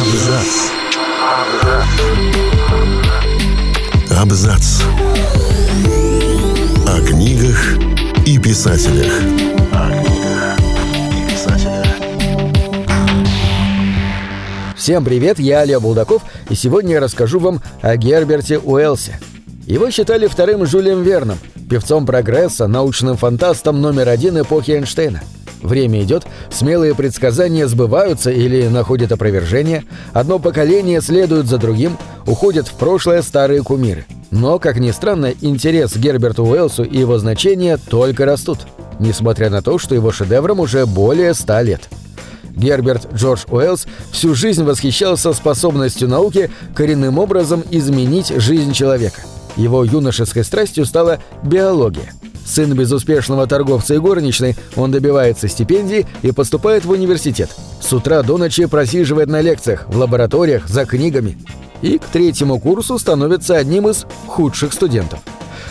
Абзац. Абзац. О книгах и писателях. Всем привет, я Олег Булдаков, и сегодня я расскажу вам о Герберте Уэллсе. Его считали вторым Жюлем Верном, певцом прогресса, научным фантастом номер один эпохи Эйнштейна. Время идет, смелые предсказания сбываются или находят опровержение, одно поколение следует за другим, уходят в прошлое старые кумиры. Но, как ни странно, интерес к Герберту Уэллсу и его значение только растут, несмотря на то, что его шедеврам уже более ста лет. Герберт Джордж Уэллс всю жизнь восхищался способностью науки коренным образом изменить жизнь человека. Его юношеской страстью стала биология. Сын безуспешного торговца и горничной, он добивается стипендии и поступает в университет. С утра до ночи просиживает на лекциях, в лабораториях, за книгами. И к третьему курсу становится одним из худших студентов.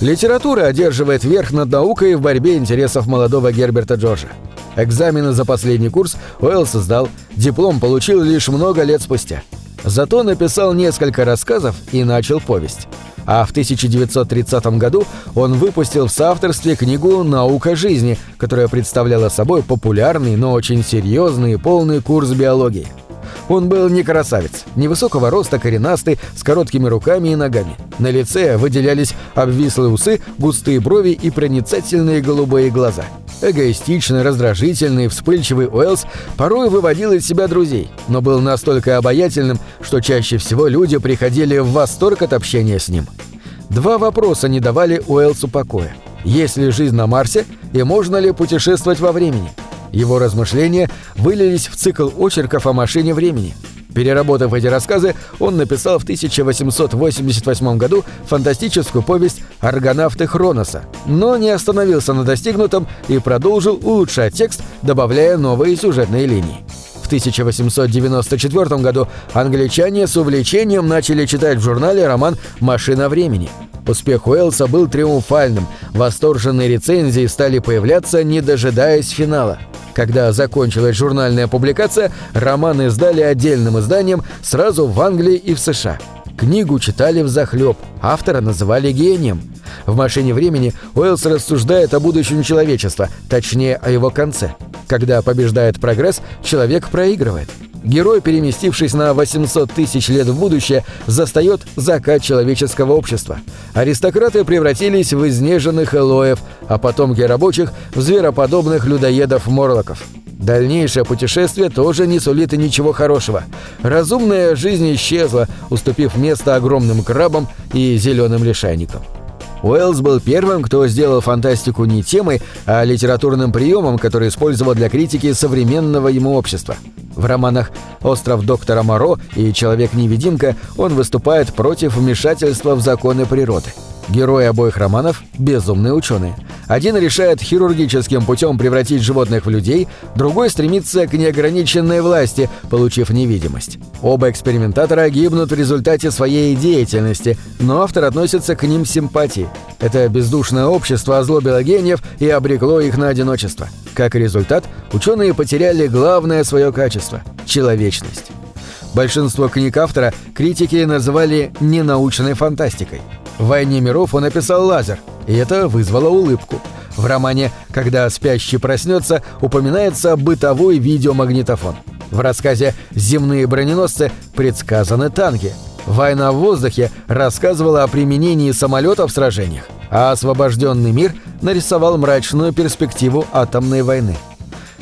Литература одерживает верх над наукой в борьбе интересов молодого Герберта Джорджа. Экзамены за последний курс Уэллс сдал, диплом получил лишь много лет спустя. Зато написал несколько рассказов и начал повесть. А в 1930 году он выпустил в соавторстве книгу «Наука жизни», которая представляла собой популярный, но очень серьезный и полный курс биологии. Он был не красавец, невысокого роста, коренастый, с короткими руками и ногами. На лице выделялись обвислые усы, густые брови и проницательные голубые глаза. Эгоистичный, раздражительный, вспыльчивый Уэллс порой выводил из себя друзей, но был настолько обаятельным, что чаще всего люди приходили в восторг от общения с ним. Два вопроса не давали Уэллсу покоя. Есть ли жизнь на Марсе и можно ли путешествовать во времени? Его размышления вылились в цикл очерков о машине времени. Переработав эти рассказы, он написал в 1888 году фантастическую повесть «Аргонавты Хроноса», но не остановился на достигнутом и продолжил улучшать текст, добавляя новые сюжетные линии. В 1894 году англичане с увлечением начали читать в журнале роман «Машина времени». Успех Уэллса был триумфальным, восторженные рецензии стали появляться, не дожидаясь финала – когда закончилась журнальная публикация, роман издали отдельным изданием сразу в Англии и в США. Книгу читали в захлеб, автора называли гением. В «Машине времени» Уэллс рассуждает о будущем человечества, точнее, о его конце. Когда побеждает прогресс, человек проигрывает. Герой, переместившись на 800 тысяч лет в будущее, застает закат человеческого общества. Аристократы превратились в изнеженных элоев, а потомки рабочих – в звероподобных людоедов-морлоков. Дальнейшее путешествие тоже не сулит и ничего хорошего. Разумная жизнь исчезла, уступив место огромным крабам и зеленым лишайникам. Уэллс был первым, кто сделал фантастику не темой, а литературным приемом, который использовал для критики современного ему общества. В романах «Остров доктора Моро» и «Человек-невидимка» он выступает против вмешательства в законы природы. Герои обоих романов – безумные ученые. Один решает хирургическим путем превратить животных в людей, другой стремится к неограниченной власти, получив невидимость. Оба экспериментатора гибнут в результате своей деятельности, но автор относится к ним с симпатией. Это бездушное общество озлобило гениев и обрекло их на одиночество. Как результат, ученые потеряли главное свое качество – человечность. Большинство книг автора критики называли ненаучной фантастикой – в «Войне миров» он описал лазер, и это вызвало улыбку. В романе «Когда спящий проснется» упоминается бытовой видеомагнитофон. В рассказе «Земные броненосцы» предсказаны танки. «Война в воздухе» рассказывала о применении самолетов в сражениях, а «Освобожденный мир» нарисовал мрачную перспективу атомной войны.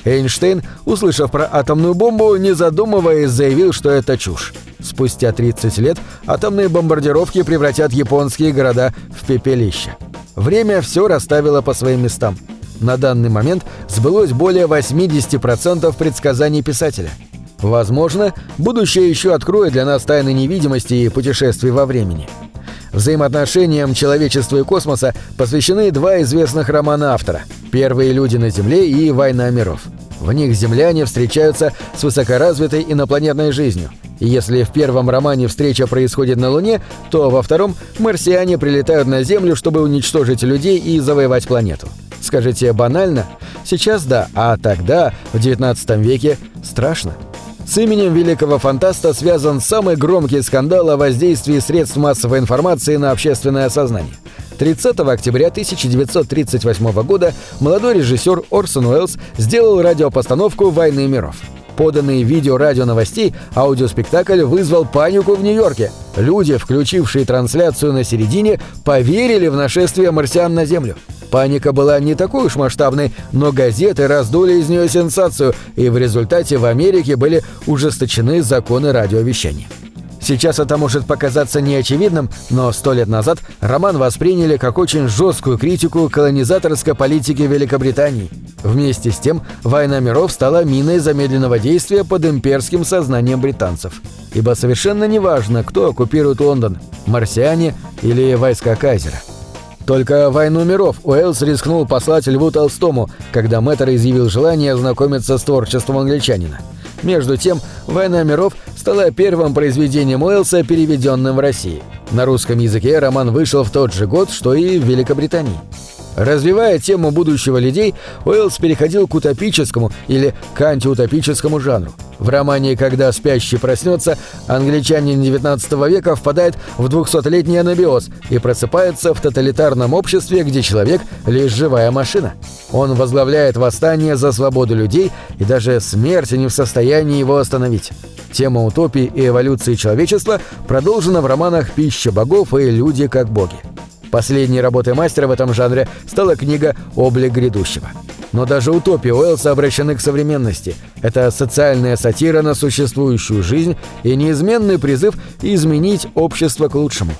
Эйнштейн, услышав про атомную бомбу, не задумываясь, заявил, что это чушь. Спустя 30 лет атомные бомбардировки превратят японские города в пепелище. Время все расставило по своим местам. На данный момент сбылось более 80% предсказаний писателя. Возможно, будущее еще откроет для нас тайны невидимости и путешествий во времени. Взаимоотношениям человечества и космоса посвящены два известных романа автора «Первые люди на Земле» и «Война миров». В них земляне встречаются с высокоразвитой инопланетной жизнью. Если в первом романе встреча происходит на Луне, то во втором марсиане прилетают на Землю, чтобы уничтожить людей и завоевать планету. Скажите, банально? Сейчас да, а тогда, в 19 веке, страшно. С именем великого фантаста связан самый громкий скандал о воздействии средств массовой информации на общественное сознание. 30 октября 1938 года молодой режиссер Орсон Уэллс сделал радиопостановку «Войны миров». Поданный видео-радио новостей аудиоспектакль вызвал панику в Нью-Йорке. Люди, включившие трансляцию на середине, поверили в нашествие марсиан на Землю. Паника была не такой уж масштабной, но газеты раздули из нее сенсацию, и в результате в Америке были ужесточены законы радиовещания. Сейчас это может показаться неочевидным, но сто лет назад роман восприняли как очень жесткую критику колонизаторской политики Великобритании. Вместе с тем, «Война миров» стала миной замедленного действия под имперским сознанием британцев. Ибо совершенно неважно, кто оккупирует Лондон – марсиане или войска Кайзера. Только «Войну миров» Уэллс рискнул послать Льву Толстому, когда Мэттер изъявил желание ознакомиться с творчеством англичанина. Между тем, «Война миров» стала первым произведением Уэллса, переведенным в России. На русском языке роман вышел в тот же год, что и в Великобритании. Развивая тему будущего людей, Уэллс переходил к утопическому или к антиутопическому жанру. В романе «Когда спящий проснется» англичанин XIX века впадает в 200-летний анабиоз и просыпается в тоталитарном обществе, где человек – лишь живая машина. Он возглавляет восстание за свободу людей, и даже смерть не в состоянии его остановить. Тема утопии и эволюции человечества продолжена в романах «Пища богов» и «Люди как боги». Последней работой мастера в этом жанре стала книга «Облик грядущего». Но даже утопии Уэллса обращены к современности. Это социальная сатира на существующую жизнь и неизменный призыв изменить общество к лучшему.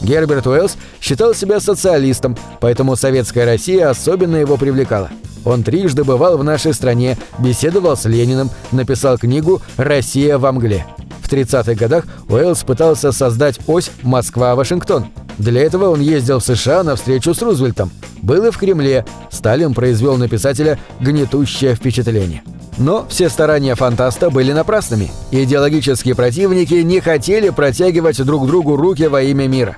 Герберт Уэллс считал себя социалистом, поэтому советская Россия особенно его привлекала. Он трижды бывал в нашей стране, беседовал с Лениным, написал книгу «Россия во мгле». В 30-х годах Уэллс пытался создать ось Москва-Вашингтон. Для этого он ездил в США на встречу с Рузвельтом. Был и в Кремле. Сталин произвел на писателя гнетущее впечатление. Но все старания фантаста были напрасными. Идеологические противники не хотели протягивать друг другу руки во имя мира.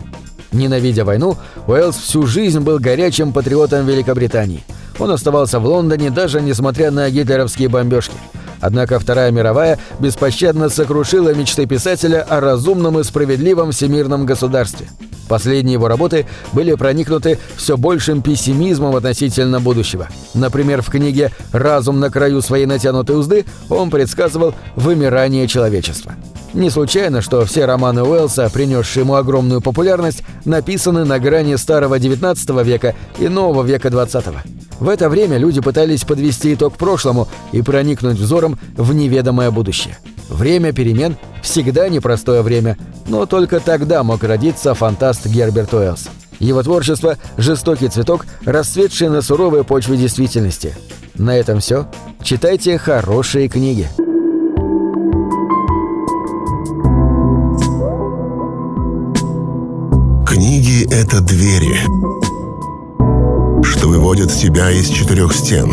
Ненавидя войну, Уэллс всю жизнь был горячим патриотом Великобритании. Он оставался в Лондоне даже несмотря на гитлеровские бомбежки. Однако Вторая мировая беспощадно сокрушила мечты писателя о разумном и справедливом всемирном государстве. Последние его работы были проникнуты все большим пессимизмом относительно будущего. Например, в книге «Разум на краю своей натянутой узды» он предсказывал вымирание человечества. Не случайно, что все романы Уэллса, принесшие ему огромную популярность, написаны на грани старого XIX века и нового века XX. В это время люди пытались подвести итог прошлому и проникнуть взором в неведомое будущее. Время перемен всегда непростое время, но только тогда мог родиться фантаст Герберт Уэллс. Его творчество – жестокий цветок, расцветший на суровой почве действительности. На этом все. Читайте хорошие книги. Книги — это двери, что выводят тебя из четырех стен.